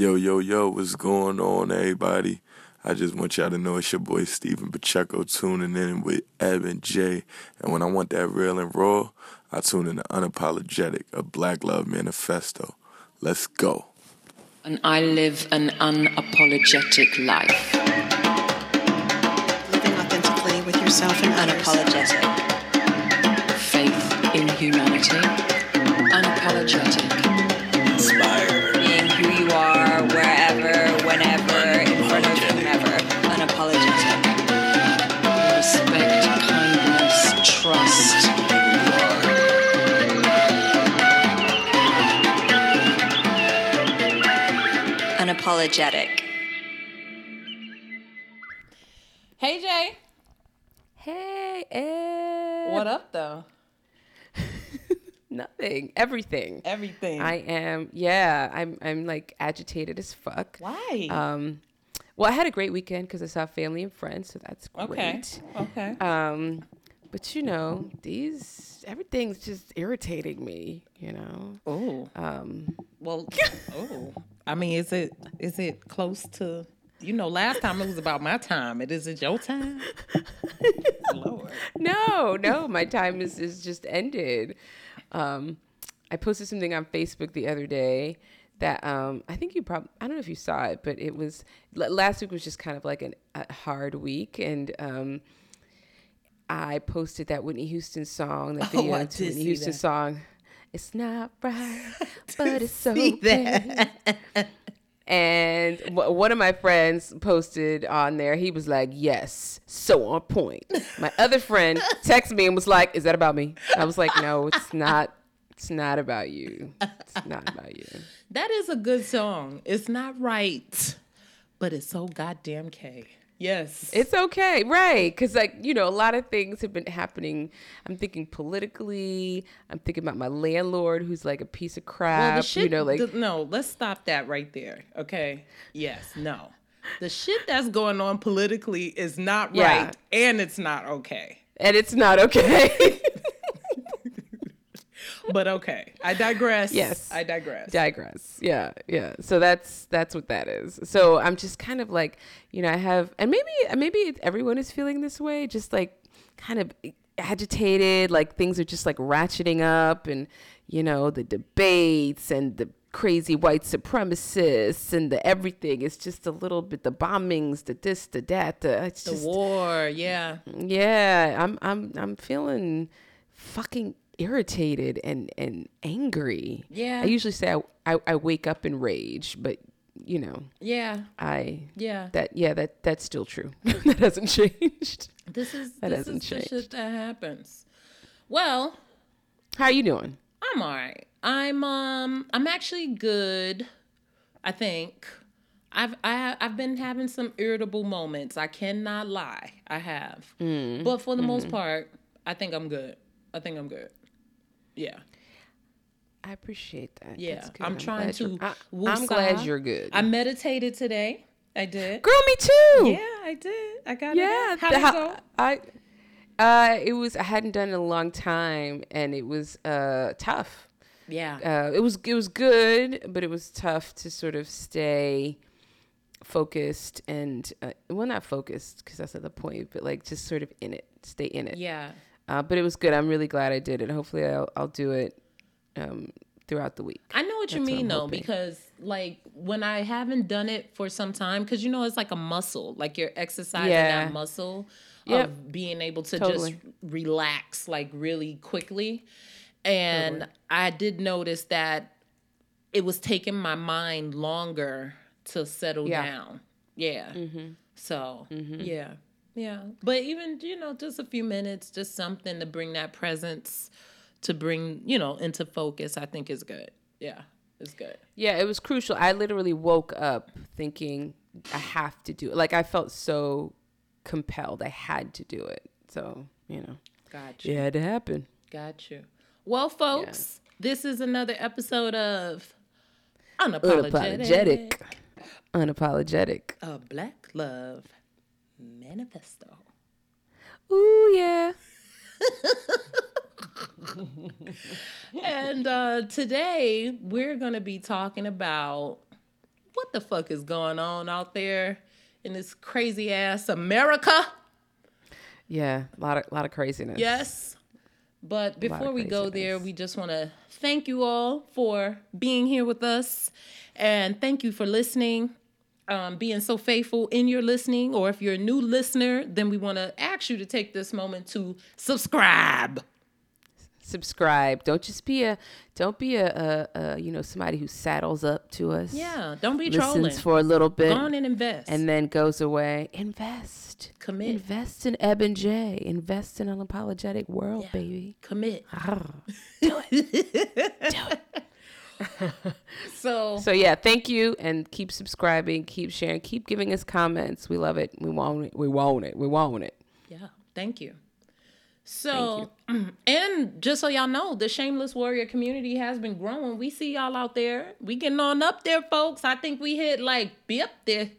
Yo, yo, yo, what's going on, everybody? I just want y'all to know it's your boy Steven Pacheco tuning in with Eb and J. And when I want that real and raw, I tune in to Unapologetic, a Black Love Manifesto. Let's go. And I live an unapologetic life. Living authentically with yourself and. Unapologetic. Faith in humanity. Unapologetic. Unapologetic. Hey Jay, Hey, Eb. what up though? Nothing. Everything. Everything. I am. Yeah, I'm. I'm like agitated as fuck. Why? Um, well, I had a great weekend because I saw family and friends, so that's great. okay. Okay. Um, but you know, these everything's just irritating me. You know. oh. Um, Well. oh. I mean, is it is it close to? You know, last time it was about my time. It is it your time? Lord. no, no, my time is is just ended. Um, I posted something on Facebook the other day that um, I think you probably I don't know if you saw it, but it was l- last week was just kind of like an, a hard week, and um, I posted that Whitney Houston song, the video Oh, to Whitney Houston that. song. It's not right, but it's okay. And w- one of my friends posted on there, he was like, Yes, so on point. My other friend texted me and was like, Is that about me? I was like, No, it's not. It's not about you. It's not about you. That is a good song. It's not right, but it's so goddamn K. Yes. It's okay, right? Because, like, you know, a lot of things have been happening. I'm thinking politically. I'm thinking about my landlord who's like a piece of crap. well, the shit. you know, like, the- no, let's stop that right there. Okay. Yes. No. The shit that's going on politically is not Yeah. right, and it's not okay. and it's not okay. But okay, I digress. Yes. I digress. digress yeah yeah so that's that's what that is so i'm just kind of like you know i have and maybe maybe everyone is feeling this way just like kind of agitated like things are just like ratcheting up and you know the debates and the crazy white supremacists and the everything it's just a little bit the bombings the this the that the it's the just war, yeah. yeah, I'm I'm I'm feeling fucking irritated and and angry. Yeah. I usually say I, I, I wake up in rage, but you know, Yeah. I Yeah. that yeah, that that's still true. that hasn't changed. This is That this hasn't is the shit changed. that happens. Well, How are you doing? I'm all right. I'm um I'm actually good. I think. I've I, I've been having some irritable moments. I cannot lie. I have. Mm. But for the most Mm-hmm. part, I think I'm good. I think I'm good. Yeah. I appreciate that. Yeah. Good. I'm trying to I, I'm glad you're good. I meditated today. I did. Girl, me too. Yeah, I did. I got Yeah, it. How'd the- it how-? I uh it was I hadn't done it in a long time and it was uh tough. Yeah. uh, it was it was good, but it was tough to sort of stay focused and uh, well, not focused because that's not the point, but like just sort of in it, stay in it. yeah. Uh, but it was good. I'm really glad I did it. Hopefully, I'll I'll do it um, throughout the week. I know what you That's what mean I'm though, hoping. because like when I haven't done it for some time, because you know it's like a muscle, like you're exercising Yeah. that muscle Yep. of being able to Totally. just relax like really quickly. And I did notice that it was taking my mind longer to settle Yeah. down. Yeah. So yeah. Yeah. But even, you know, just a few minutes, just something to bring that presence to bring, you know, into focus, I think is good. Yeah. It's good. Yeah, it was crucial. I literally woke up thinking I have to do it. Like I felt so compelled. I had to do it. So you know, Got you. it had to happen. Got you. Well, folks, this is another episode of Unapologetic. Unapologetic. Unapologetic. A Black Love Manifesto. Ooh yeah. And uh, today we're going to be talking about what the fuck is going on out there in this crazy ass America. Yeah, a lot of lot of craziness. Yes. But before we go there, we just want to thank you all for being here with us. And thank you for listening, um, being so faithful in your listening. Or if you're a new listener, then we want to ask you to take this moment to subscribe. Subscribe. Don't just be a don't be a, a, a you know somebody who saddles up to us. Yeah, don't be listens trolling. for a little bit Go on and invest. and then goes away. Invest. Commit. Invest in Eb and J. Invest in an apologetic world, baby. commit. Ah. So, So yeah, thank you and keep subscribing, keep sharing, keep giving us comments. We love it. We want it. We want it. We want it. yeah, thank you. So, and just so y'all know, the Shameless Warrior community has been growing. We see y'all out there. We getting on up there, folks. I think we hit like be up there,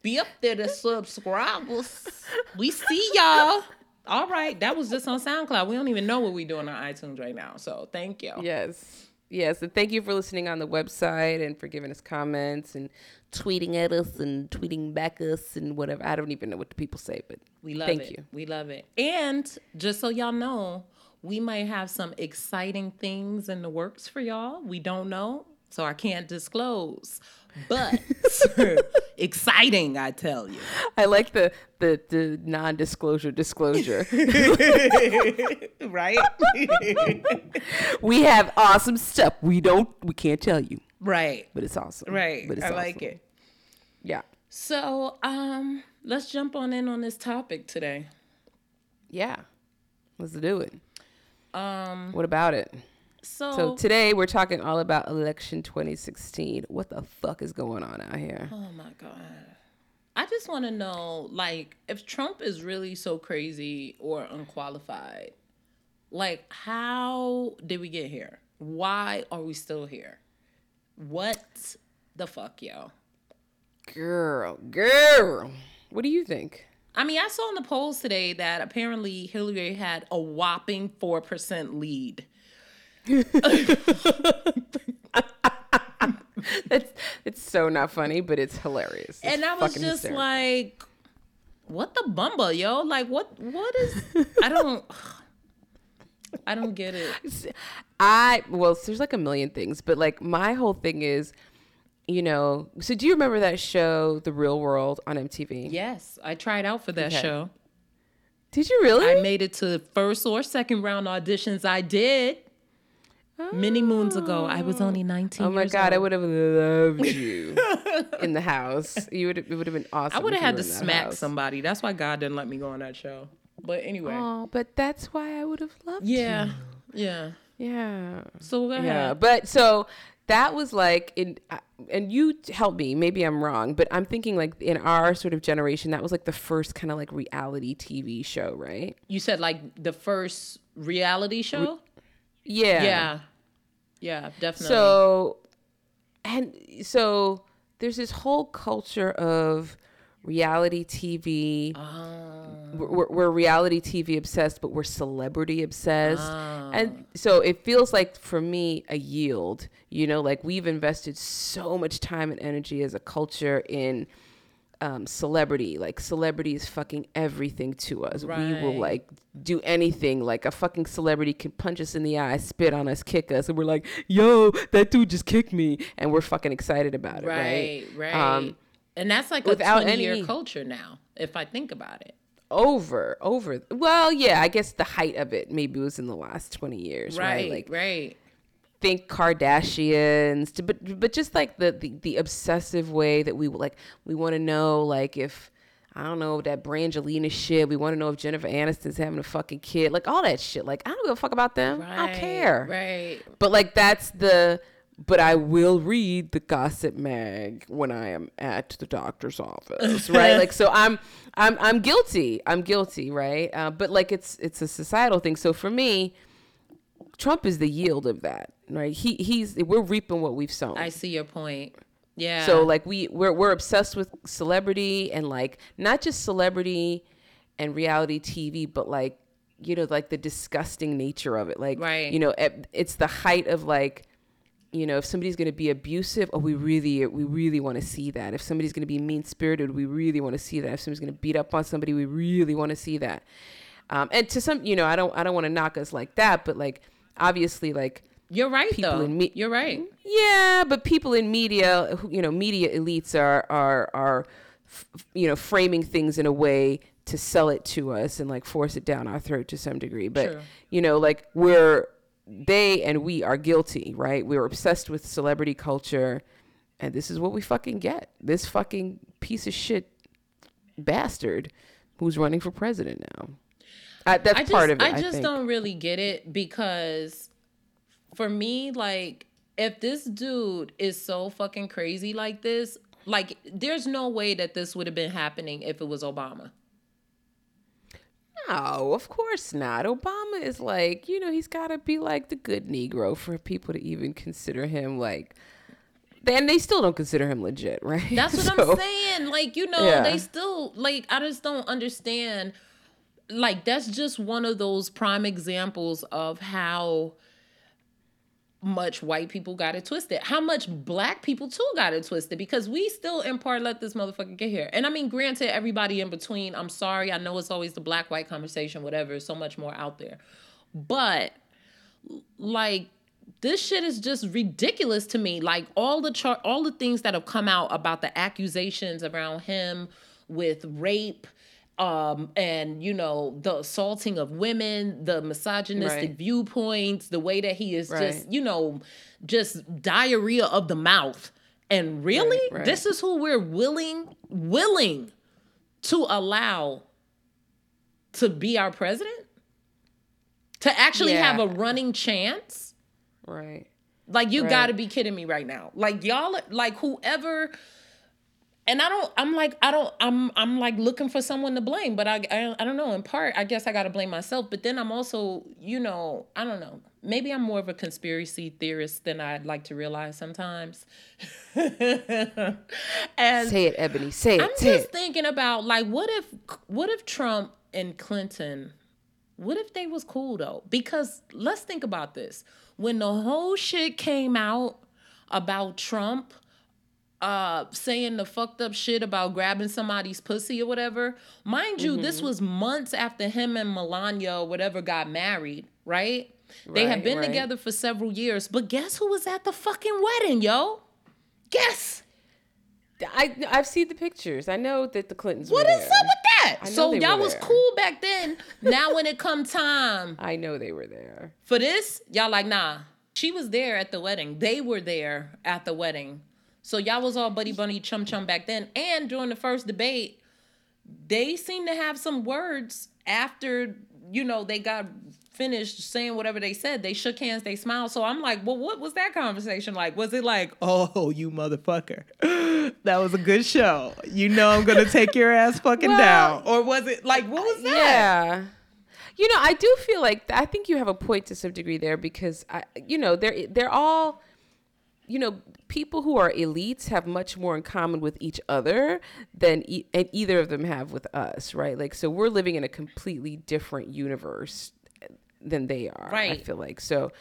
be up there to subscribers. we see y'all. All right, that was just on SoundCloud. We don't even know what we're doing on iTunes right now. So thank you. Yes. Yes. And thank you for listening on the website and for giving us comments and tweeting at us and tweeting back us and whatever. I don't even know what the people say, but We love it. thank it. you. We love it. And just so y'all know, we might have some exciting things in the works for y'all. We don't know, so I can't disclose. But exciting, I tell you. I like the the, the non-disclosure disclosure. Right? we have awesome stuff. We don't we can't tell you, right. but it's awesome. Right. But it's I like it. Yeah. So, um, let's jump on in on this topic today. Yeah. Let's do it. Um what about it? So, So today we're talking all about election 2016. What the fuck is going on out here? Oh my God. I just want to know like if Trump is really so crazy or unqualified, like how did we get here? Why are we still here? What the fuck, yo? Girl, girl. What do you think? I mean, I saw in the polls today that apparently Hillary had a whopping 4% lead. It's it's so not funny, but it's hilarious. It's and I was just hysterical. like, what the bumba, yo? Like, what? What is? I don't. I don't get it. I well, there's like a million things, but like my whole thing is, you know. So do you remember that show, The Real World, on MTV? Yes, I tried out for that Okay. show. Did you really? I made it to first or second round auditions. I did. Many moons ago, I was only 19 oh my god, I would have loved you in the house. You would. It would have been awesome. I would have had to smack house. somebody. That's why God didn't let me go on that show. But anyway. Oh, but that's why I would have loved yeah. you. Yeah. Yeah. Yeah. So go ahead. Yeah, but so that was like in and you help me maybe i'm wrong but i'm thinking like in our sort of generation that was like the first kind of like reality tv show right You said like the first reality show? Yeah. Yeah. Yeah, definitely. so and so there's this whole culture of reality tv ah. we're, we're- we're reality tv obsessed but we're celebrity obsessed. Ah. And so it feels like for me a yield you know like we've invested so much time and energy as a culture in um, celebrity like celebrity is fucking everything to us we will like do anything like a fucking celebrity can punch us in the eye spit on us kick us and we're like yo that dude just kicked me and we're fucking excited about it right, right, right. Um, and that's like without a 20 year any- culture now, if I think about it. over over well yeah i guess the height of it maybe was in the last 20 years right, Right, like right. Think kardashians to, but but just like the, the the obsessive way that we like we want to know like if I don't know that Brangelina shit. We want to know if Jennifer Aniston's having a fucking kid. Like all that shit. Like I don't give a fuck about them. I don't care. Right. But like that's the but I will read the gossip mag when I am at the doctor's office, right? like so I'm I'm I'm guilty. I'm guilty, right? Uh, but like it's it's a societal thing. So for me, Trump is the yield of that, right? He he's we're reaping what we've sown. I see your point. Yeah. So like we we're we're obsessed with celebrity and like not just celebrity and reality TV, but like you know like the disgusting nature of it. Like Right. you know it, it's the height of like you know, if somebody's going to be abusive, oh, we really, we really want to see that. If somebody's going to be mean spirited, we really want to see that. If somebody's going to beat up on somebody, we really want to see that. Um, and to some, you know, I don't, I don't want to knock us like that, but like, obviously, like, You're right People though. in me- You're right. yeah, but people in media, you know, media elites are are are, f- you know, framing things in a way to sell it to us and like force it down our throat to some degree. But Sure. you know, like we're they and we are guilty, right? We're obsessed with celebrity culture, and this is what we fucking get. This fucking piece of shit bastard who's running for president now. Uh, that's I just, part of it. I I, just think. don't really get it because for me, like, if this dude is so fucking crazy like this, like, there's no way that this would have been happening if it was Obama. No, of course not. Obama is like, you know, he's got to be like the good Negro for people to even consider him like. And they still don't consider him legit, right? That's what So- I'm saying. Like, you know, Yeah. they still like I just don't understand. Like, that's just one of those prime examples of how much white people got it twisted. How much black people too got it twisted because we still in part let this motherfucker get here. And I mean, granted, everybody in between, I'm sorry, I know it's always the black white conversation, whatever, so much more out there. But like this shit is just ridiculous to me. Like all the char- all the things that have come out about the accusations around him with rape um and you know the assaulting of women the misogynistic Right. viewpoints the way that he is Right. just you know just diarrhea of the mouth and really Right, this is who we're willing willing to allow to be our president to actually Yeah. have a running chance right. like you got to be kidding me right now. Like y'all like whoever and I don't I'm like I don't I'm I'm like looking for someone to blame, but I I, I don't know, in part I guess I got to blame myself, but then I'm also, you know, I don't know. Maybe I'm more of a conspiracy theorist than I'd like to realize sometimes. and Say it, Ebony. Say it. I'm say just it. thinking about like what if what if Trump and Clinton what if they was cool though? Because let's think about this. When the whole shit came out about Trump uh saying the fucked up shit about grabbing somebody's pussy or whatever, mind you, this Mm-hmm. was months after him and Melania or whatever got married, right? They had been right. together for several years, but guess who was at the fucking wedding, yo? Guess. I I've seen the pictures. I know that the Clintons What is there. up with that? So y'all was cool back then. Now when it come time I know they were there. for this, y'all like nah. She was there at the wedding. They were there at the wedding. So y'all was all buddy bunny chum chum back then. And during the first debate, they seemed to have some words after you know they got finished saying whatever they said. They shook hands, they smiled. So I'm like, well, what was that conversation like? Was it like, oh, you motherfucker, that was a good show. You know I'm gonna take your ass fucking Well, down, or was it like what was that? Yeah. You know, I do feel like I think you have a point to some degree there because I, you know, they're they're all, you know, people who are elites have much more in common with each other than e- and either of them have with us, right? Like, so we're living in a completely different universe than they are. I feel like so,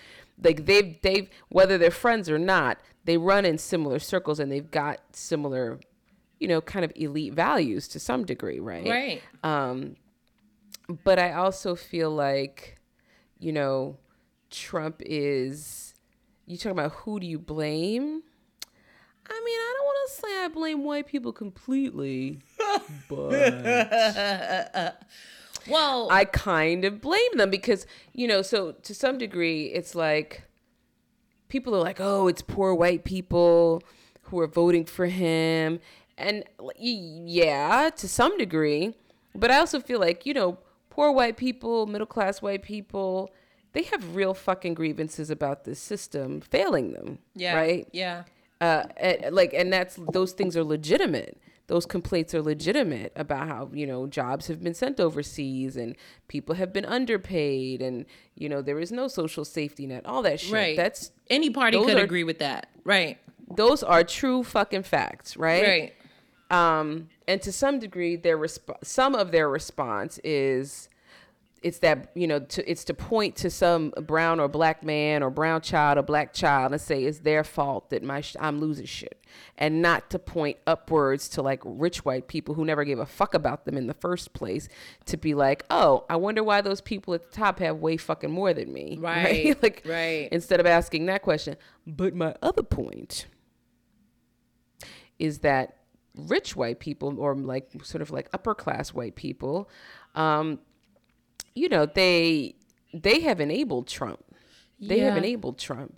like they've they've whether they're friends or not, they run in similar circles and they've got similar, you know, kind of elite values to some degree, right? Right. Um, but I also feel like, you know, Trump is. You talking about who do you blame? I mean, I don't want to say I blame white people completely, but Well, I kind of blame them because, you know, so to some degree, it's like people are like, oh, it's poor white people who are voting for him. And yeah, to some degree. But I also feel like, you know, poor white people, middle class white people, they have real fucking grievances about this system failing them. yeah. Right? Yeah. uh, and, like, and that's those things are legitimate. Those complaints are legitimate about how you know jobs have been sent overseas and people have been underpaid and you know there is no social safety net. All that shit. Right. That's Any party could are- agree with that. Right. those are true fucking facts, right? Right. um, and to some degree, their resp- some of their response is it's that you know to it's to point to some brown or black man or brown child or black child and say it's their fault that my sh- I'm losing shit. And not to point upwards to like rich white people who never gave a fuck about them in the first place to be like oh I wonder why those people at the top have way fucking more than me. Right, like right. instead of asking that question. But my other point is that rich white people or like sort of like upper class white people um you know they they have enabled trump they have enabled trump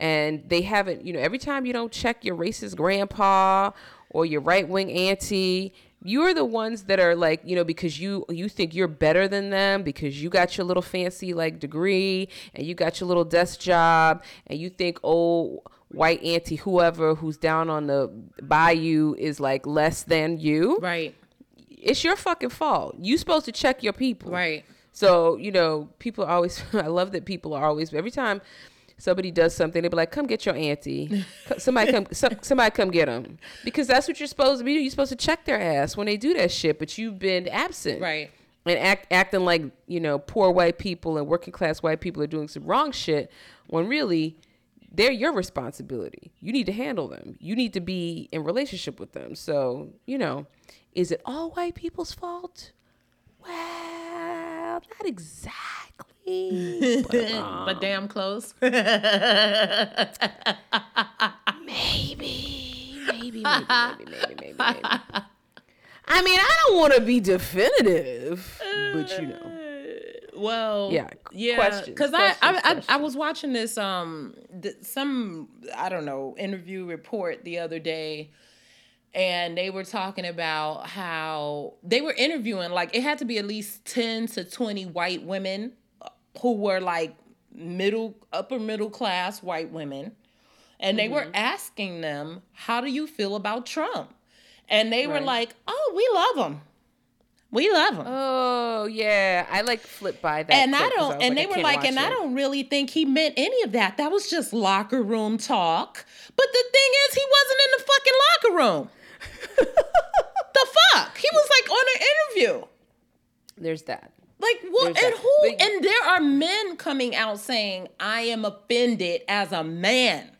and they haven't you know every time you don't check your racist grandpa or your right-wing auntie you're the ones that are like you know because you you think you're better than them because you got your little fancy like degree and you got your little desk job and you think oh white auntie whoever who's down on the bayou is like less than you Right. it's your fucking fault. You supposed to check your people. Right. So, you know, people always I love that people are always every time somebody does something, they be like, "Come get your auntie. Somebody come some, somebody come get them." Because that's what you're supposed to be. You're supposed to check their ass when they do that shit, but you've been absent. Right. And act acting like, you know, poor white people and working class white people are doing some wrong shit when really they're your responsibility. You need to handle them. You need to be in relationship with them. So, you know, is it all white people's fault? Well, not exactly. but, um, But damn close. maybe, maybe, maybe, maybe, maybe, maybe, maybe. I mean, I don't want to be definitive, but you know. Well, Yeah, yeah. Because I, I, I, I was watching this um th- some I don't know interview report the other day, and they were talking about how they were interviewing like it had to be at least ten to twenty white women uh, who were like middle upper middle class white women, and they Mm-hmm. were asking them how do you feel about Trump, and they were like, oh, we love him. We love him. Oh yeah, I like flip by that. and I don't, and I they were like, and I don't really think he meant any of that. That was just locker room talk. But the thing is, he wasn't in the fucking locker room. the fuck? He was like on an interview. There's that. Like what? There's And that. who? But- And there are men coming out saying, "I am offended as a man."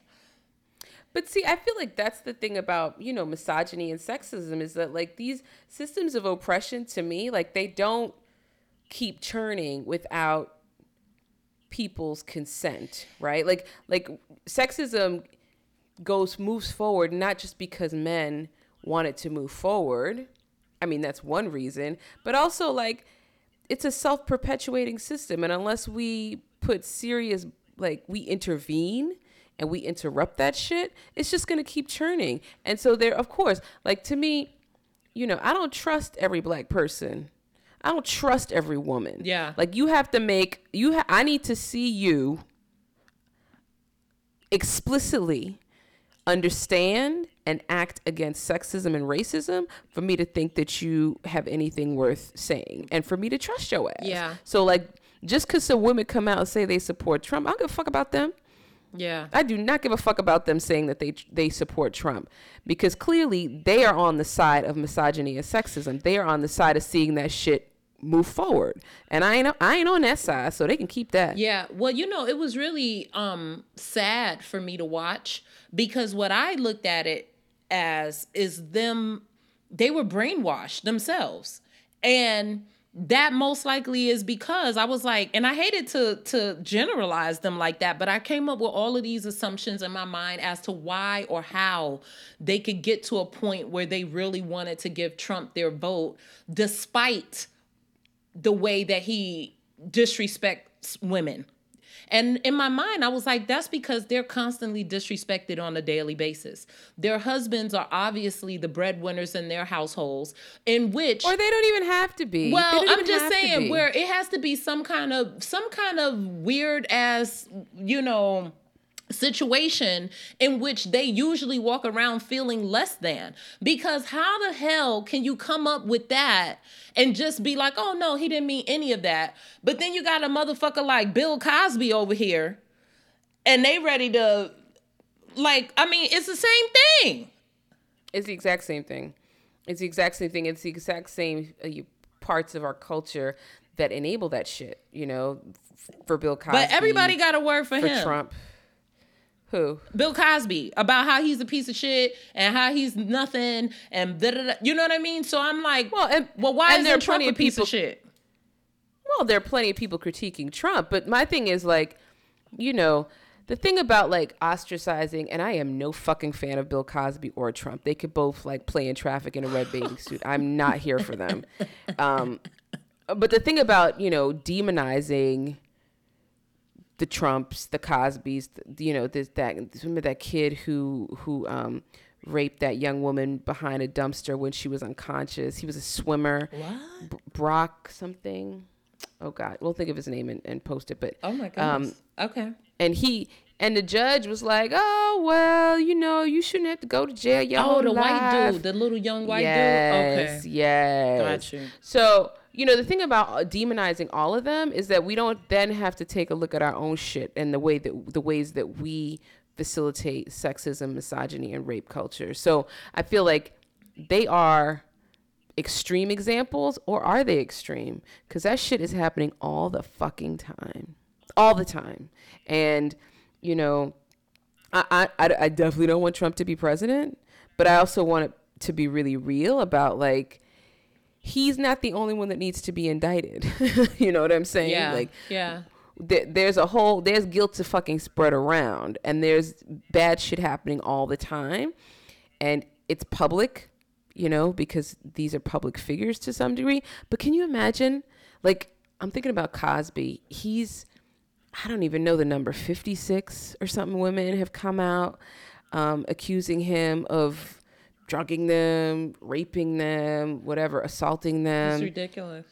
But see, I feel like that's the thing about, you know, misogyny and sexism is that like these systems of oppression to me, like they don't keep churning without people's consent, right? Like like sexism goes moves forward not just because men want it to move forward. I mean, that's one reason, but also like it's a self-perpetuating system and unless we put serious like we intervene and we interrupt that shit, it's just going to keep churning. And so there of course, like to me, you know, I don't trust every black person. I don't trust every woman. Yeah. Like you have to make you ha- I need to see you explicitly understand and act against sexism and racism for me to think that you have anything worth saying and for me to trust your ass. Yeah. So like just because some women come out and say they support Trump, I don't give a fuck about them. Yeah. I do not give a fuck about them saying that they they support Trump because clearly they are on the side of misogyny and sexism. They are on the side of seeing that shit move forward, and I ain't I ain't on that side, so they can keep that. Yeah, well, you know, it was really um sad for me to watch because what I looked at it as is them they were brainwashed themselves. And that most likely is because I was like, and I hated to to generalize them like that, but I came up with all of these assumptions in my mind as to why or how they could get to a point where they really wanted to give Trump their vote despite the way that he disrespects women. And in my mind, I was like, that's because they're constantly disrespected on a daily basis. Their husbands are obviously the breadwinners in their households, in which Or they don't even have to be. Well, I'm just saying where it has to be some kind of some kind of weird ass, you know, situation in which they usually walk around feeling less than. Because how the hell can you come up with that and just be like, "Oh no, he didn't mean any of that." But then you got a motherfucker like Bill Cosby over here and they ready to like, I mean, it's the same thing. It's the exact same thing. It's the exact same thing. It's the exact same uh, parts of our culture that enable that shit. You know, for Bill Cosby. But everybody got a word for, for him. Trump. Who? Bill Cosby about how he's a piece of shit and how he's nothing and da, da, da. you know what I mean. So I'm like, Well, and- well, why and is there Trump plenty a of people- of shit? Well, there are plenty of people critiquing Trump, but my thing is like, you know, the thing about like ostracizing, and I am no fucking fan of Bill Cosby or Trump. They could both like play in traffic in a red bathing suit. I'm not here for them. Um, but the thing about you know demonizing the Trumps, the Cosbys, the, you know, this that remember that kid who who um, raped that young woman behind a dumpster when she was unconscious. He was a swimmer. What? B- Brock something. Oh God, we'll think of his name and, and post it. But Oh my God. um, okay. and he and the judge was like, "Oh well, you know, you shouldn't have to go to jail your Oh, whole the white dude, the little young white yes, dude. Okay. yes. Got you. So you know the thing about uh, demonizing all of them is that we don't then have to take a look at our own shit and the way that the ways that we facilitate sexism, misogyny, and rape culture. So I feel like they are extreme examples, or are they extreme? Because that shit is happening all the fucking time, all the time, and you know. I, I, I I definitely don't want Trump to be president, but I also want it to be really real about like he's not the only one that needs to be indicted. you know what I'm saying? Yeah. Like yeah. th- there's a whole there's guilt to fucking spread around and there's bad shit happening all the time and it's public you know because these are public figures to some degree but can you imagine like i'm thinking about cosby he's i don't even know the number 56 or something women have come out um, accusing him of drugging them raping them whatever assaulting them It's ridiculous.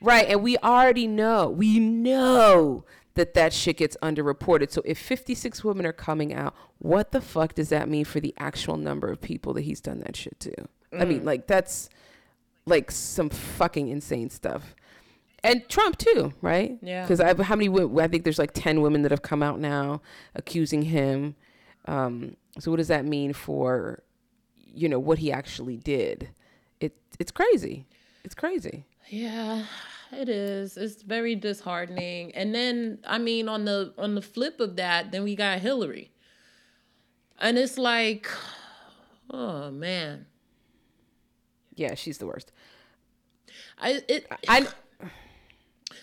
Right, and we already know, we know that that shit gets underreported. So if 56 women are coming out, what the fuck does that mean for the actual number of people that he's done that shit to? I Mm. mean, like that's like some fucking insane stuff. And Trump too, right? Yeah. Because I how many? I think there's like 10 women that have come out now accusing him. Um, so what does that mean for, you know, what he actually did? It it's crazy. It's crazy. Yeah, it is. It's very disheartening. And then I mean on the on the flip of that, then we got Hillary. And it's like oh man. Yeah, she's the worst. I it I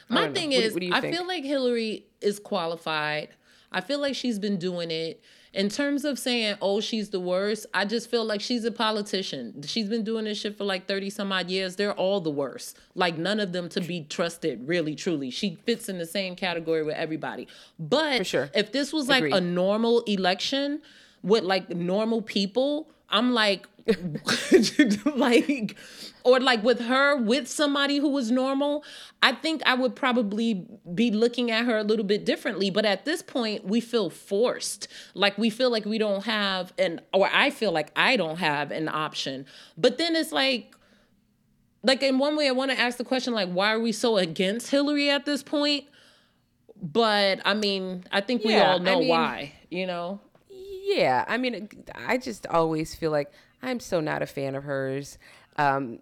my know. thing What is what I think? feel like Hillary is qualified. I feel like she's been doing it. In terms of saying, oh, she's the worst, I just feel like she's a politician. She's been doing this shit for like 30 some odd years. They're all the worst. Like, none of them to be trusted, really, truly. She fits in the same category with everybody. But sure. if this was like Agreed. a normal election with like normal people, I'm like, like, or like with her with somebody who was normal, I think I would probably be looking at her a little bit differently. But at this point, we feel forced. Like we feel like we don't have an, or I feel like I don't have an option. But then it's like, like in one way, I want to ask the question like, why are we so against Hillary at this point? But I mean, I think we Yeah, all I know mean- why. You know. Yeah, I mean, I just always feel like I'm so not a fan of hers. Um,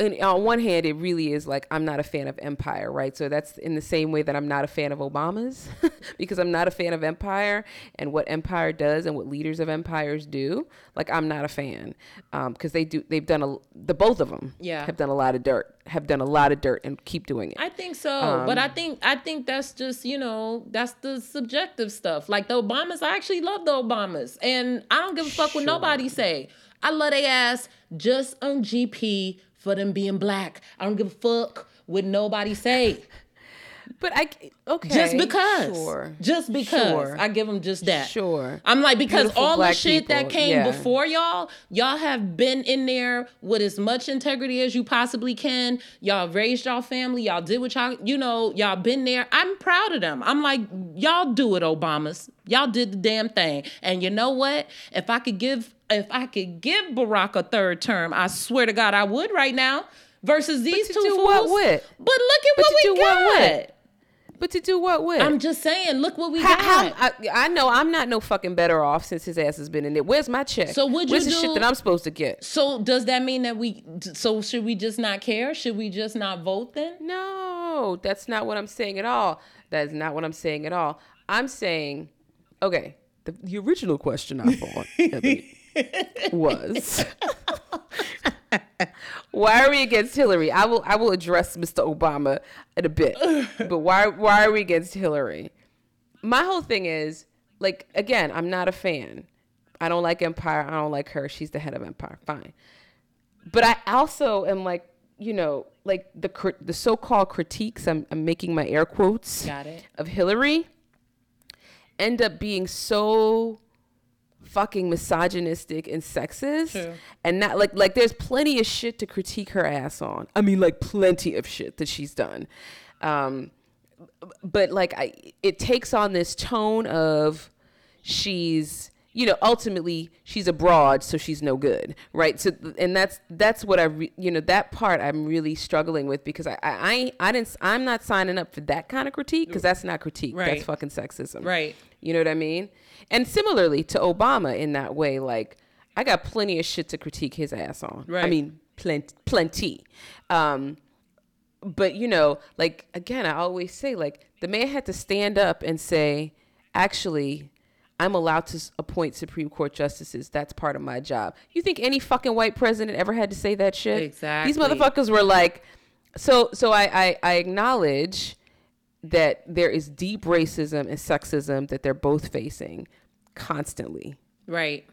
and on one hand, it really is like I'm not a fan of Empire, right? So that's in the same way that I'm not a fan of Obama's, because I'm not a fan of Empire and what Empire does and what leaders of empires do. Like I'm not a fan because they do they've done a the both of them Yeah. have done a lot of dirt have done a lot of dirt and keep doing it. I think so, but Um, I think I think that's just you know that's the subjective stuff. Like the Obamas, I actually love the Obamas, and I don't give a fuck what nobody say. I love they ass just on GP for them being black. I don't give a fuck what nobody say. But I okay Just because, sure just because Sure. I give them just that. Sure. I'm like because Beautiful all the shit that came yeah. before y'all, y'all have been in there with as much integrity as you possibly can. Y'all raised y'all family. Y'all did what y'all, you know, y'all been there. I'm proud of them. I'm like, y'all do it, Obamas. Y'all did the damn thing. And you know what? If I could give, if I could give Barack a third term, I swear to God, I would right now. Versus these two do fools. what with? But look at But what we do what got. with? But to do what with? I'm just saying. Look what we How, got. how, I, I know I'm not no fucking better off since his ass has been in it. Where's my check? So would you Where's the shit that I'm supposed to get? so does that mean that we? So should we just not care? Should we just not vote then? No, that's not what I'm saying at all. That is not what I'm saying at all. I'm saying, okay, the, the original question I thought was why are we against Hillary? I will I will address Mr. Obama in a bit, but why why are we against Hillary? My whole thing is like again, I'm not a fan. I don't like Empire. I don't like her. She's the head of Empire. Fine but I also am like, you know, like the the so-called critiques. I'm, I'm making my air quotes. Got it. Of Hillary, end up being so fucking misogynistic and sexist, True. and not like like there's plenty of shit to critique her ass on. I mean, like plenty of shit that she's done. Um, but like I, it takes on this tone of she's you know ultimately she's a broad so she's no good right so and that's that's what i re, you know that part i'm really struggling with because i i I, I didn't i'm not signing up for that kind of critique because that's not critique Right. that's fucking sexism Right. you know what i mean and similarly to obama in that way like i got plenty of shit to critique his ass on Right. i mean plenty plenty um but you know, like again, I always say like the man had to stand up and say, actually, I'm allowed to appoint Supreme Court justices. That's part of my job. You think any fucking white president ever had to say that shit? Exactly. These motherfuckers were like, so so I I, I acknowledge that there is deep racism and sexism that they're both facing constantly Right.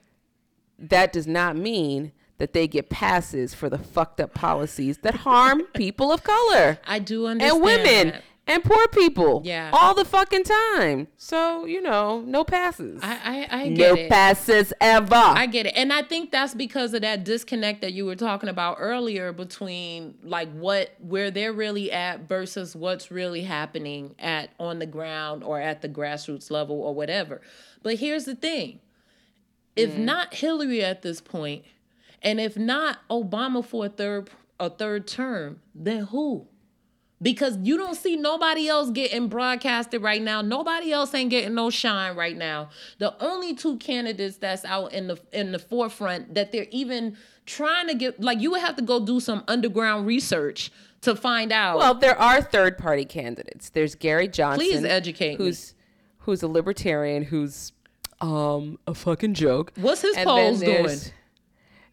that does not mean that they get passes for the fucked up policies that harm people of color I do understand. and women that. And poor people Yeah. all the fucking time. So, you know, no passes. I I, I no get it. No passes ever. I get it. And I think that's because of that disconnect that you were talking about earlier between like what where they're really at versus what's really happening at on the ground or at the grassroots level or whatever. But here's the thing. If mm. not Hillary at this point, and if not Obama for a third a third term, then who? Because you don't see nobody else getting broadcasted right now. Nobody else ain't getting no shine right now. The only two candidates that's out in the in the forefront that they're even trying to get like you would have to go do some underground research to find out. well, there are third party candidates. There's Gary Johnson. Please educate me. Who's who's a libertarian who's um a fucking joke. What's his And polls doing?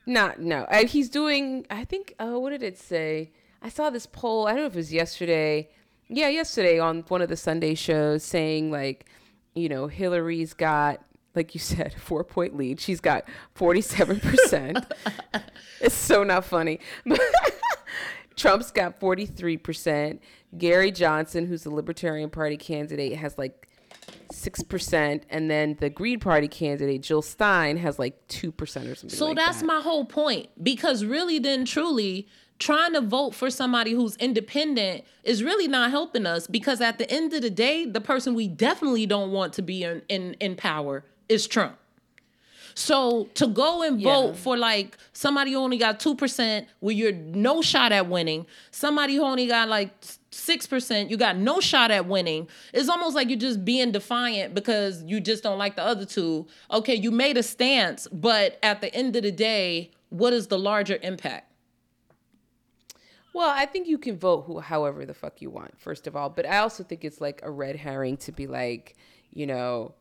Not no. Uh, he's doing. I think. Uh, what did it say? I saw this poll. I don't know if it was yesterday. Yeah, yesterday on one of the Sunday shows, saying like, you know, Hillary's got, like you said, a four point lead. She's got forty seven percent. It's so not funny. Trump's got forty three percent. Gary Johnson, who's the Libertarian Party candidate, has like six percent, and then the Green Party candidate Jill Stein has like two percent or something. So like that's that. my whole point. Because really, then truly, trying to vote for somebody who's independent is really not helping us. Because at the end of the day, the person we definitely don't want to be in in, in power is Trump. So to go and Yeah. vote for like somebody who only got two percent, where you're no shot at winning, somebody who only got like six percent, you got no shot at winning. It's almost like you're just being defiant because you just don't like the other two. Okay, you made a stance, but at the end of the day, what is the larger impact? Well, I think you can vote who, however the fuck you want, first of all. But I also think it's like a red herring to be like, you know,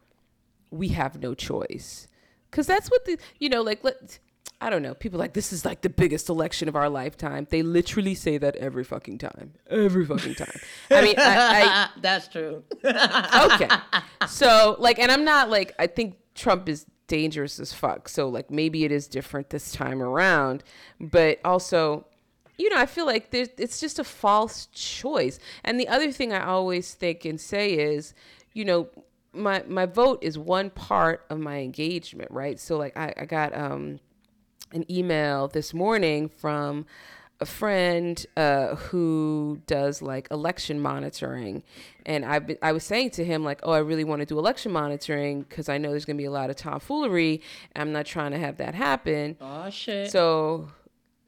we have no choice. Because that's what the, you know, like, let, I don't know. People are like, this is like the biggest election of our lifetime. They literally say that every fucking time. Every fucking time. I mean, I, That's true. Okay. So, like, and I'm not like, I think Trump is dangerous as fuck. So, like, maybe it is different this time around. But also, you know, I feel like there's, it's just a false choice. And the other thing I always think and say is, you know, my my vote is one part of my engagement, right? So like I, I got um an email this morning from a friend uh, who does like election monitoring, and I I was saying to him like, oh, I really want to do election monitoring because I know there's gonna be a lot of tomfoolery. And I'm not trying to have that happen. Oh shit. So,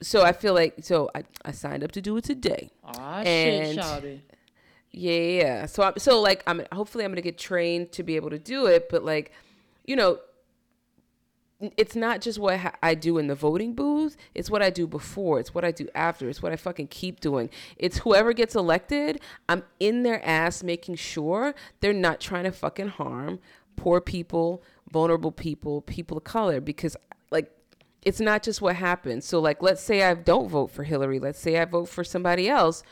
so I feel like so I, I signed up to do it today. Ah, and- shit, shouted. Yeah, yeah. yeah. So I'm so like I'm hopefully I'm gonna get trained to be able to do it, but like, you know, it's not just what I do in the voting booth. It's what I do before. It's what I do after. It's what I fucking keep doing. It's whoever gets elected, I'm in their ass making sure they're not trying to fucking harm poor people, vulnerable people, people of color because it's not just what happens. So like let's say I don't vote for Hillary. Let's say I vote for somebody else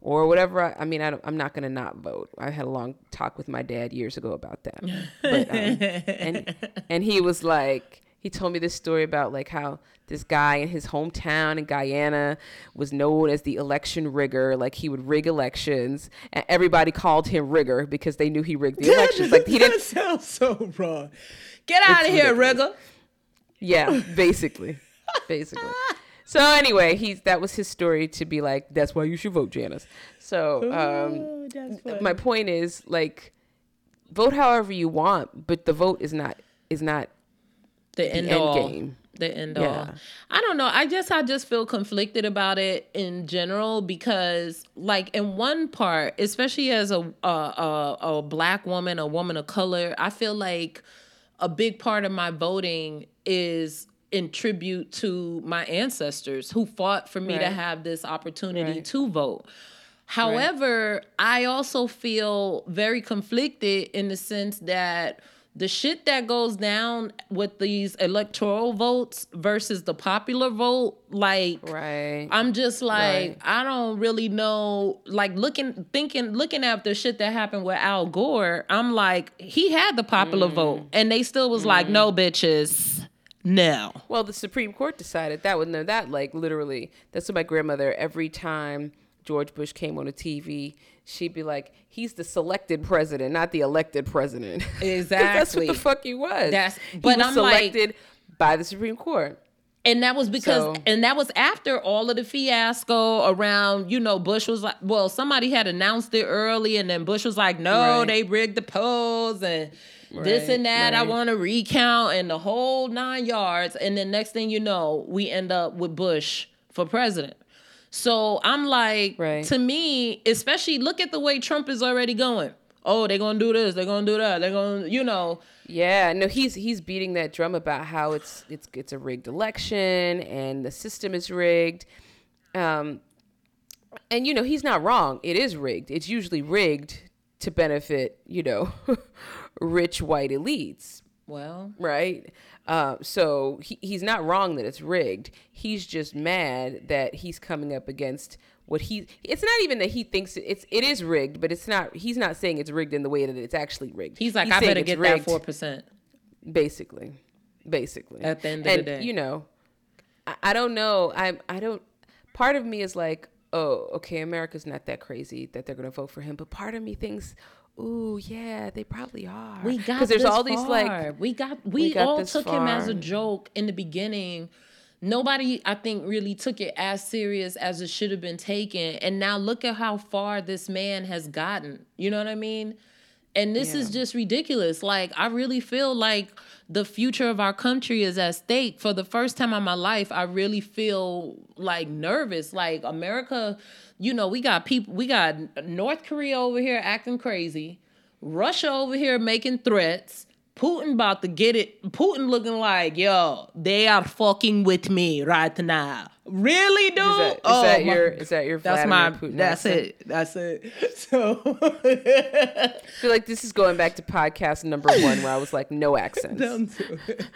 or whatever. I, I mean, I am not going to not vote. I had a long talk with my dad years ago about that. But, um, and, and he was like, he told me this story about like how this guy in his hometown in Guyana was known as the election rigger. Like he would rig elections, and everybody called him rigger because they knew he rigged the elections. Like he didn't. sounds so wrong. Get out of here, ridiculous. Rigger. Yeah, basically, basically. So anyway, he's that was his story to be like, that's why you should vote, Janice. So um, Oh, funny. my point is like, vote however you want, but the vote is not is not the end, end all. game. The end Yeah. all. I don't know. I guess I just feel conflicted about it in general because, like, in one part, especially as a a, a a black woman, a woman of color, I feel like a big part of my voting is in tribute to my ancestors who fought for me to have this opportunity Right. to vote. However, I also feel very conflicted in the sense that the shit that goes down with these electoral votes versus the popular vote, like right. I'm just like Right. I don't really know. Like looking, thinking, looking at the shit that happened with Al Gore, I'm like he had the popular Mm. vote, and they still was like, no bitches, no. Well, the Supreme Court decided that would know that like literally. That's what my grandmother every time George Bush came on the TV, she'd be like, "He's the selected president, not the elected president." Exactly. that's what the fuck he was. That's- he but was I'm like- selected by the Supreme Court. And that was because, So- and that was after all of the fiasco around, you know, Bush was like, well, somebody had announced it early, and then Bush was like, no, Right. they rigged the polls and this and that. I want to recount and the whole nine yards. And then next thing you know, we end up with Bush for president. So I'm like, Right. to me, especially look at the way Trump is already going. Oh, they're gonna do this, they're gonna do that, they're gonna, you know. Yeah, no, he's he's beating that drum about how it's it's it's a rigged election and the system is rigged. Um, and you know he's not wrong. It is rigged. It's usually rigged to benefit you know rich white elites, Well, right? Uh, so he, he's not wrong that it's rigged. He's just mad that he's coming up against what he. It's not even that he thinks it's it is rigged, but it's not. He's not saying it's rigged in the way that it's actually rigged. he's like, I saying better get rigged that four percent. basically basically At the end of the and, day. you know I, I don't know i i don't part of me is like oh okay america's not that crazy that they're gonna vote for him but part of me thinks ooh yeah they probably are We got there's this all these like far. we got we, got all took him as a far. joke in the beginning. Nobody, I think, really took it as serious as it should have been taken. And now look at how far this man has gotten. You know what I mean? And this is just ridiculous. Like, I really feel like the future of our country is at stake. For the first time in my life, I really feel like nervous. Like, America, you know, we got people, we got North Korea over here acting crazy, Russia over here making threats. Putin about to get it. Putin looking like, yo, they are fucking with me right now. Really, dude? is that, is oh, that my- your is that your that's Vladimir my. Putin that's accent? it. That's it. So I feel like this is going back to podcast number one where I was like no accents. Don't do it.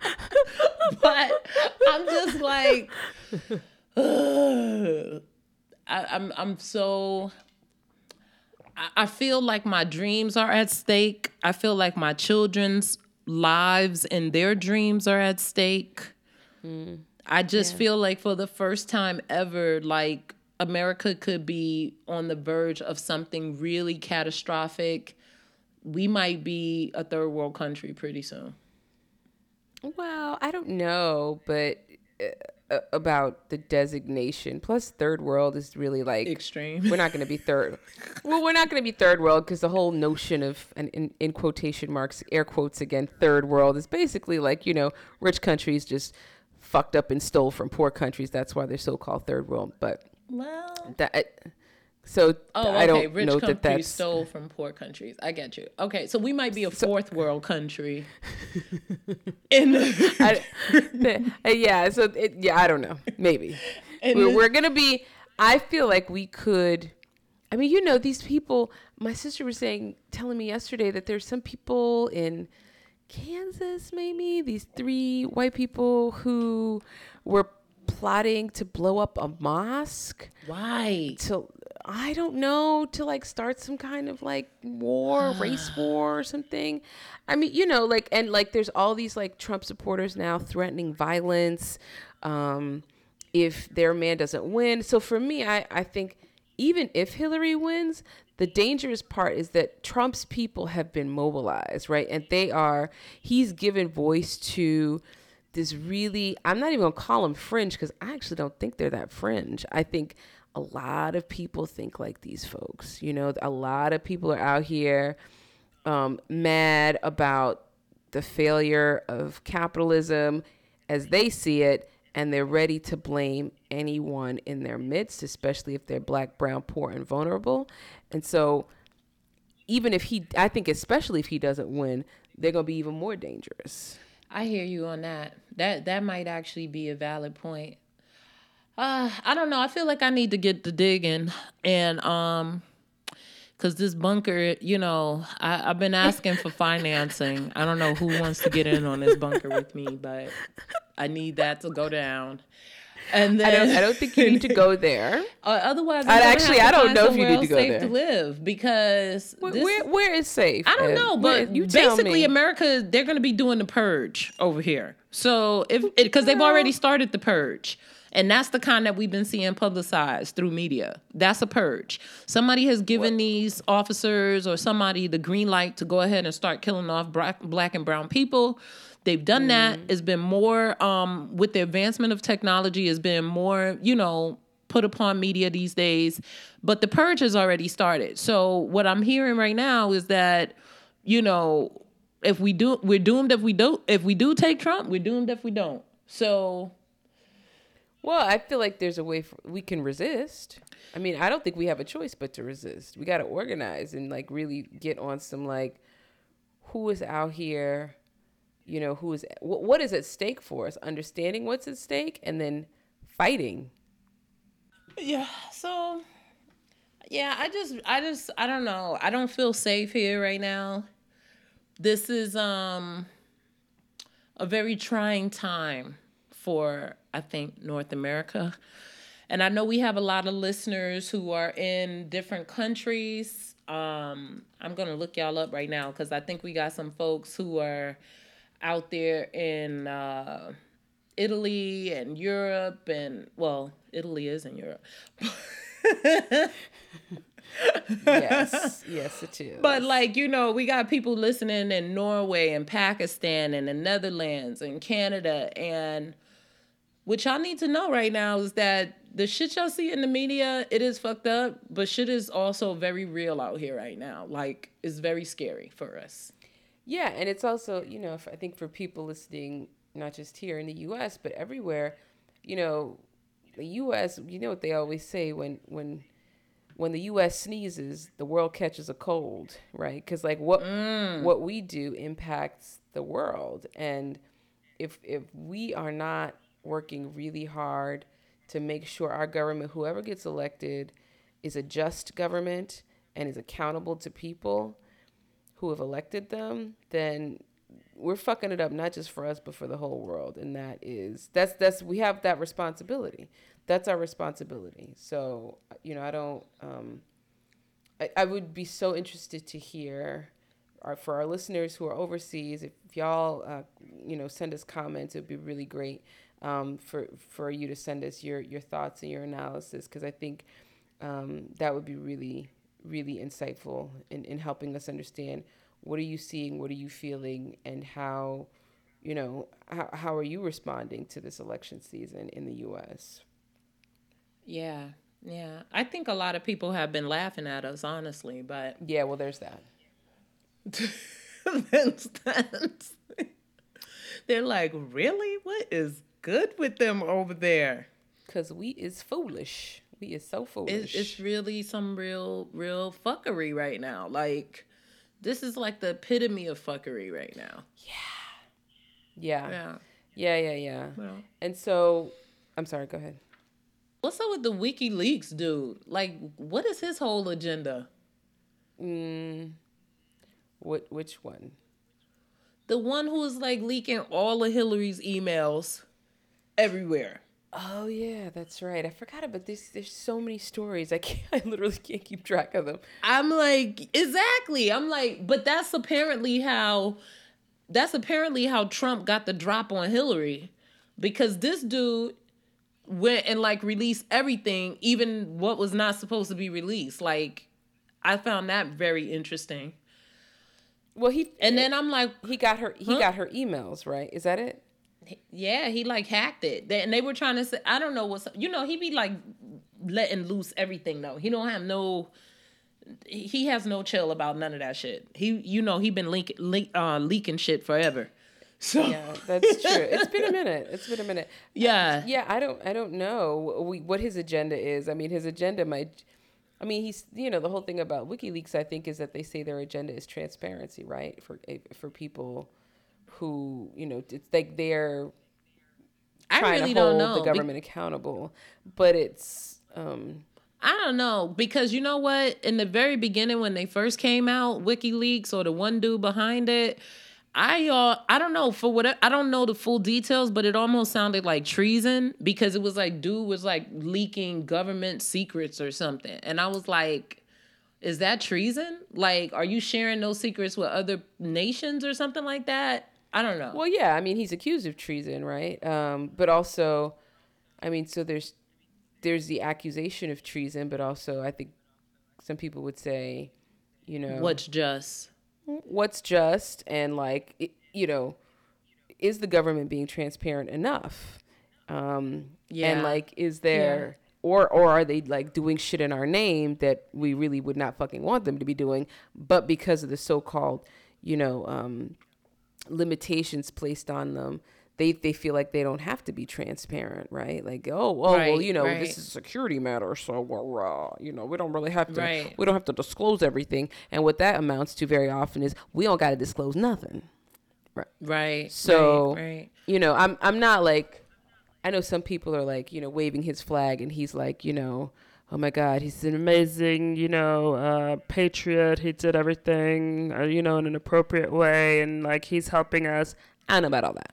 but I'm just like, I, I'm I'm so. I- I feel like my dreams are at stake. I feel like my children's lives and their dreams are at stake. Hmm. I just feel like for the first time ever, like America could be on the verge of something really catastrophic. We might be a third world country pretty soon. Well, I don't know, but uh, about the designation. Plus, third world is really like Extreme. We're not going to be third. well, we're not going to be third world because the whole notion of, and in, in quotation marks, air quotes again, third world is basically like you know, rich countries just fucked up and stole from poor countries. That's why they're so called third world. But Well, that So Oh, I don't Rich know that that's stole from poor countries. I get you. Okay, so we might be a fourth world country. In the- uh, yeah. So it, yeah, I don't know. Maybe And we're, this- we're gonna be. I feel like we could. I mean, you know, these people. My sister was saying, telling me yesterday that there's some people in Kansas, maybe these three white people who were plotting to blow up a mosque why? to I don't know to like start some kind of like war, race war or something. I mean, you know, like and like there's all these like Trump supporters now threatening violence um if their man doesn't win. So for me, I I think even if Hillary wins, the dangerous part is that Trump's people have been mobilized, right? And they are he's given voice to this really I'm not even gonna call them fringe because I actually don't think they're that fringe. I think a lot of people think like these folks. You know, a lot of people are out here um, mad about the failure of capitalism as they see it, and they're ready to blame anyone in their midst, especially if they're black, brown, poor, and vulnerable. And so, even if he, I think, especially if he doesn't win, they're gonna be even more dangerous. I hear you on that. That that might actually be a valid point. Uh, I don't know. I feel like I need to get the digging and um cuz this bunker, you know, I I've been asking for financing. I don't know who wants to get in on this bunker with me, but I need that to go down. And I then don't, I don't think you need to go there. Uh, otherwise, I'm actually, I don't know if you need to go safe there. to live because Where, this- where, where is safe? I don't know, but you basically, me. America they're going to be doing the purge over here. So if because they've already started the purge, and that's the kind that we've been seeing publicized through media. That's a purge. Somebody has given these officers or somebody the green light to go ahead and start killing off black, black and brown people. They've done that. It's been more um, with the advancement of technology. Has been more, you know, put upon media these days. But the purge has already started. So what I'm hearing right now is that, you know, if we do, we're doomed if we do. If we do take Trump, we're doomed if we don't. So Well, I feel like there's a way for, we can resist. I mean, I don't think we have a choice but to resist. We got to organize and like really get on some like who is out here, you know, who is what, what is at stake for us, understanding what's at stake and then fighting. Yeah. So, yeah, I just, I just, I don't know. I don't feel safe here right now. This is um a very trying time for I think North America. And I know we have a lot of listeners who are in different countries. Um, I'm gonna look y'all up right now because I think we got some folks who are out there in uh, Italy and Europe, and well, Italy is in Europe. Yes, yes, it is. But like you know, we got people listening in Norway and Pakistan and the Netherlands and Canada and what y'all need to know right now is that the shit y'all see in the media, it is fucked up, but shit is also very real out here right now. Like it's very scary for us. Yeah, and it's also, you know, if, I think for people listening, not just here in the U.S. but everywhere, you know, the U.S. You know what they always say when when when the U.S. sneezes, the world catches a cold, right? Because like what mm. what we do impacts the world, and if if we are not working really hard to make sure our government, whoever gets elected, is a just government and is accountable to people who have elected them, then we're fucking it up not just for us but for the whole world. And that is that's that's we have that responsibility. That's our responsibility. So you know, I don't. Um, I, I would be so interested to hear. Our, for our listeners who are overseas, if y'all, uh, you know, send us comments, it'd be really great um, for for you to send us your your thoughts and your analysis because I think um, that would be really really insightful in, in helping us understand what are you seeing, what are you feeling, and how, you know, how, how are you responding to this election season in the U.S. Yeah. Yeah. I think a lot of people have been laughing at us, honestly, but Yeah, well, there's that. that's, that's, they're like, really? What is good with them over there? Cause we is foolish. We is so it's, foolish. it's really some real real fuckery right now. Like this is like the epitome of fuckery right now. yeah. Yeah. Yeah, yeah, yeah. Yeah. And so, I'm sorry. Go ahead. What's up with the WikiLeaks dude? Like, what is his whole agenda? Mm. What? Which one? The one who is like leaking all of Hillary's emails everywhere. Oh yeah, that's right. I forgot about this. There's so many stories. I can't. I literally can't keep track of them. I'm like, exactly. I'm like, but that's apparently how that's apparently how Trump got the drop on Hillary. Because this dude went and like released everything, even what was not supposed to be released. Like, I found that very interesting. Well, he And then eh, I'm like, he got her. He Huh? got her emails, right? Is that it? Yeah, he like hacked it. They, and they were trying to say, I don't know what's, you know, he be like letting loose everything though. He don't have no, he has no chill about none of that shit. He, you know, he been leak, leak, uh, leaking shit forever. So Yeah, that's true. it's been a minute. It's been a minute. yeah, Yeah, I don't. I don't know what his agenda is. I mean, his agenda might. I mean, he's you know the whole thing about WikiLeaks. I think is that they say their agenda is transparency, right? For eh, for people who you know it's like they're I trying really to hold don't know. If the Be- government accountable, but it's um I don't know because you know what? In the very beginning, when they first came out, WikiLeaks or the one dude behind it, I uh, I don't know for what I don't know the full details, but it almost sounded like treason because it was like dude was like leaking government secrets or something, and I was like. Is that treason? Like, are you sharing those secrets with other nations or something like that? I don't know. Well, yeah, I mean, he's accused of treason, right? Um, but also, I mean, so there's there's the accusation of treason, but also, I think some people would say, you know, What's just? what's just and like, it, you know, is the government being transparent enough? Um, Yeah. and like, is there or or are they like doing shit in our name that we really would not fucking want them to be doing, but because of the so-called, you know, um, limitations placed on them they they feel like they don't have to be transparent right like oh well, well you know right. this is a security matter so we're, uh, you know we don't really have to Right. we don't have to disclose everything and what that amounts to very often is we don't got to disclose nothing Right. So- right, right. you know i'm i'm not like i know some people are like you know waving his flag and he's like you know oh my god he's an amazing you know uh patriot he did everything uh, you know in an appropriate way and like he's helping us i don't know about all that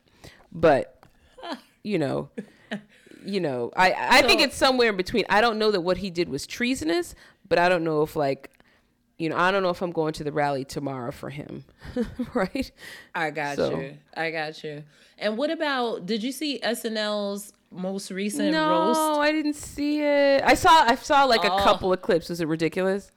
but you know you know i i think it's somewhere in between i don't know that what he did was treasonous but i don't know if like you know i don't know if i'm going to the rally tomorrow for him right I got So- you. I got you. And what about? Did you see SNL's most recent no roast? i didn't see it i saw i saw like a Oh. couple of clips was it ridiculous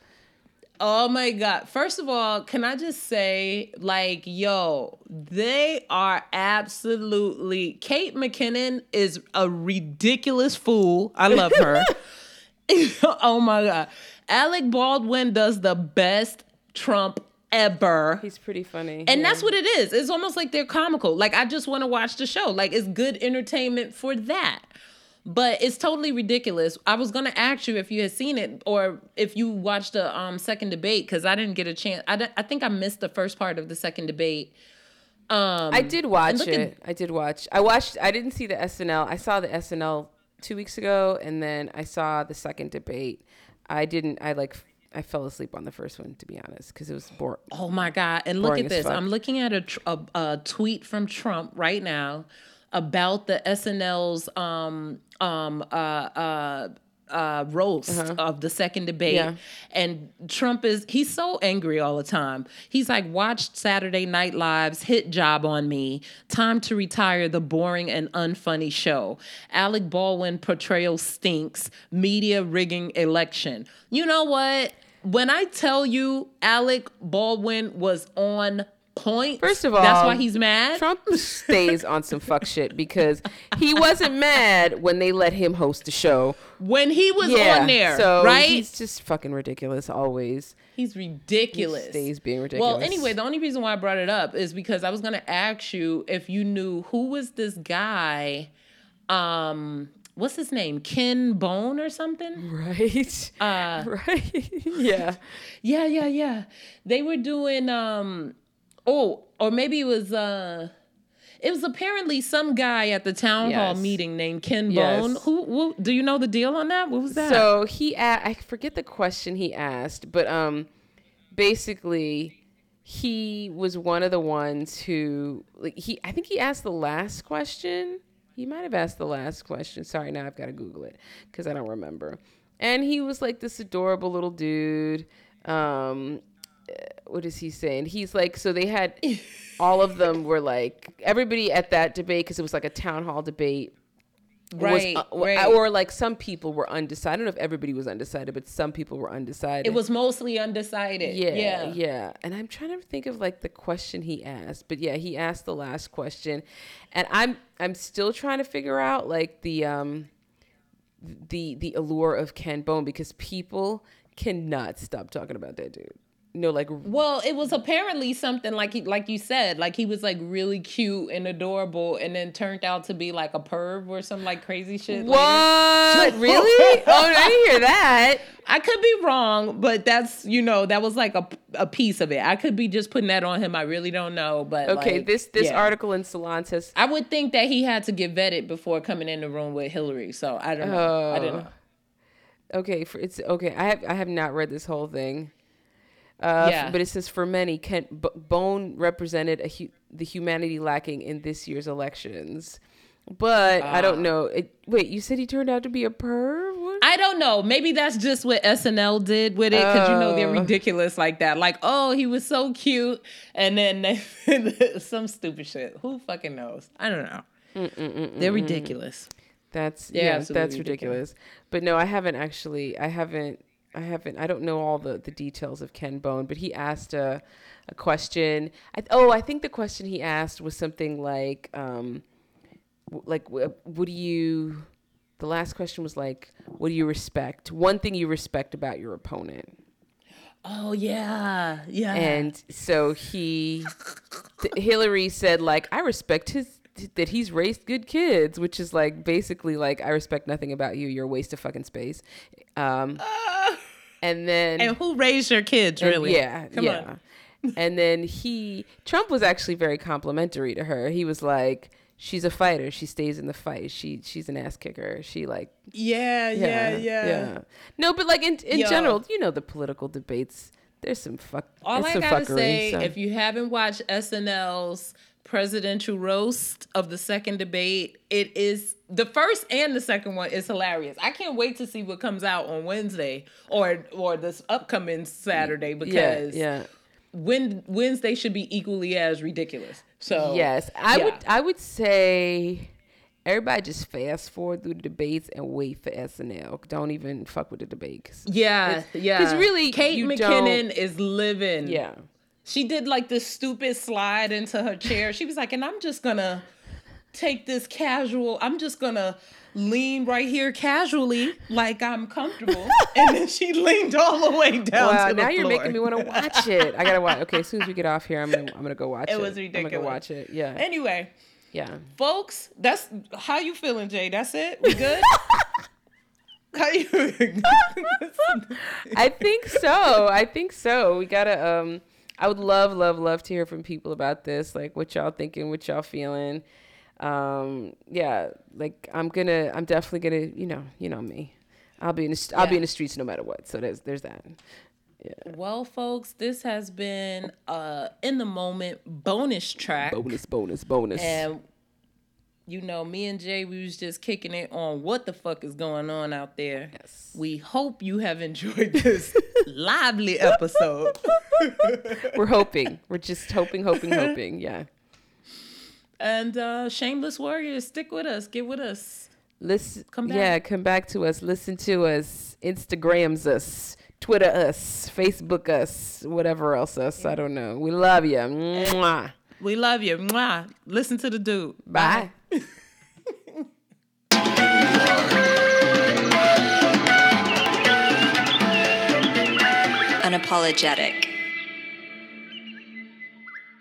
Oh my god! First of all, can I just say, like, yo, they are absolutely. Kate McKinnon is a ridiculous fool. I love her. oh my god! Alec Baldwin does the best Trump ever. he's pretty funny And yeah. that's what it is. It's almost like they're comical. Like I just want to watch the show. Like it's good entertainment for that. But it's totally ridiculous. I was gonna ask you if you had seen it or if you watched the um, second debate because I didn't get a chance. I, I think I missed the first part of the second debate. Um, I did watch it. I did watch. I watched. I didn't see the SNL. I saw the SNL two weeks ago, and then I saw the second debate. I didn't. I like. I fell asleep on the first one, to be honest, because it was boring. Oh my God. And look at this. fuck. I'm looking at a, tr- a, a tweet from Trump right now about the SNL's um, um, uh, uh, uh, roast of the second debate. Uh-huh. Yeah. And Trump is, he's so angry all the time. He's like, watched Saturday Night Live's hit job on me. Time to retire the boring and unfunny show. Alec Baldwin portrayal stinks. Media rigging election. You know what? When I tell you Alec Baldwin was on point, First of all, that's why he's mad. Trump stays on some fuck shit because he wasn't mad when they let him host the show. when he was Yeah, on there, so right? He's just fucking ridiculous always. He's ridiculous. He stays being ridiculous. Well, anyway, the only reason why I brought it up is because I was going to ask you if you knew who was this guy um what's his name? Ken Bone or something? Right. Uh, right. yeah. yeah, yeah, yeah. They were doing um oh, or maybe it was uh it was apparently some guy at the town hall meeting named Ken Yes. Bone. Who, who do you know the deal on that? What was that? So he, a- I forget the question he asked, but um, basically, he was one of the ones who, like, he, I think he asked the last question. He might have asked the last question. Sorry, now I've got to Google it because I don't remember. And he was like this adorable little dude. Um, uh, what is he saying? He's like, so they had all of them were like everybody at that debate because it was like a town hall debate was, uh, right. or like some people were undecided. I don't know if everybody was undecided, but some people were undecided. it was mostly undecided. yeah, Yeah. yeah, And I'm trying to think of like the question he asked, but yeah, he asked the last question, and I'm I'm still trying to figure out like the um the the allure of Ken Bone because people cannot stop talking about that dude. No, like Well, it was apparently something like he, like you said, like he was like really cute and adorable, and then turned out to be like a perv or some like crazy shit. later. what? really? Oh, I didn't hear that. I could be wrong, but that's you know that was like a, a piece of it. I could be just putting that on him. I really don't know, but Okay, like, this this yeah. article in Salon says I would think that he had to get vetted before coming in the room with Hillary. So I don't know. I Oh. didn't know. Okay, for it's okay. I have I have not read this whole thing. Uh, Yeah. but it says for many, Kent B- Bone represented a hu- the humanity lacking in this year's elections. But I Ah. don't know. It, wait, you said he turned out to be a perv? What? I don't know. Maybe that's just what SNL did with it because you know they're Oh. ridiculous like that. Like, oh, he was so cute, and then they, some stupid shit. Who fucking knows? I don't know. They're ridiculous. That's Yeah, yeah, that's ridiculous. ridiculous. But no, I haven't actually. I haven't. I haven't. I don't know all the the details of Ken Bone, but he asked a a question. I, oh, I think the question he asked was something like, um, like, what do you? The last question was like, what do you respect? One thing you respect about your opponent. Oh yeah, yeah. And so he, th- Hillary said, like, I respect his that he's raised good kids, which is like basically like I respect nothing about you. You're a waste of fucking space. Um, and then and who raised your kids? Really? yeah, Come yeah. on. and then he Trump was actually very complimentary to her. He was like, "She's a fighter. She stays in the fight. She she's an ass kicker. She like Yeah, yeah, yeah. No, but like in in Yo. general, you know the political debates. There's some fuck. All I some gotta fuckery, say, so- if you haven't watched SNL's presidential roast of the second debate, it is the first and the second one is hilarious. I can't wait to see what comes out on Wednesday or or this upcoming Saturday because yeah. Wed- Wednesday should be equally as ridiculous. So Yes, I yeah. would. I would say everybody just fast forward through the debates and wait for SNL. Don't even fuck with the debate. 'cause- Yeah, yeah. Because really, Kate McKinnon is living. yeah, She did like this stupid slide into her chair. She was like, and I'm just gonna take this casual, I'm just gonna lean right here casually, like I'm comfortable. and then she leaned all the way down wow. to the Now you're floor. making me want to watch it. I gotta watch. Okay, as soon as we get off here, I'm gonna I'm gonna go watch it. It was I'm ridiculous. gonna go watch it. Yeah, Anyway, yeah. folks, that's how you feeling, J? That's it? We good? how you I think so. I think so. We gotta. Um, I would love, love, love to hear from people about this. Like, what y'all thinking? What y'all feeling? Um, yeah. Like, I'm gonna. I'm definitely gonna. You know. You know me. I'll be in. The, st- I'll be in the streets no matter what. So there's there's that. Yeah. Well, folks, this has been uh in the moment bonus track. Bonus, bonus, bonus. And you know, me and J, we was just kicking it on what the fuck is going on out there. Yes. We hope you have enjoyed this lively episode. We're hoping. We're just hoping, hoping, hoping. Yeah. And uh Shameless Warriors, stick with us, get with us. Listen. Come back. Yeah, come back to us. Listen to us. Instagrams us. Twitter us. Facebook us. Whatever else us. I don't know. We love you. Mwah. We love you. Mwah. Listen to the dude. Bye. Unapologetic.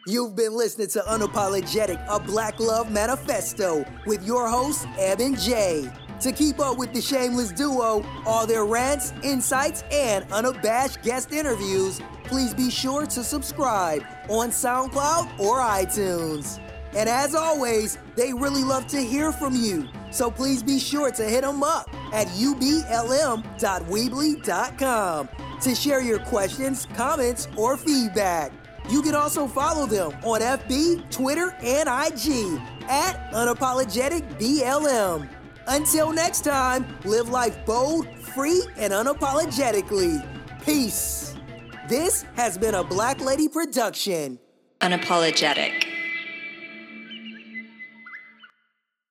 You've been listening to Unapologetic, a Black Love Manifesto with your hosts, Eb and J. To keep up with the Shameless Duo, all their rants, insights, and unabashed guest interviews, please be sure to subscribe on SoundCloud or iTunes. And as always, they really love to hear from you. So please be sure to hit them up at ublm.weebly.com to share your questions, comments, or feedback. You can also follow them on FB, Twitter, and IG at unapologeticblm. Until next time, live life bold, free, and unapologetically. Peace. This has been a Black Lady production. Unapologetic.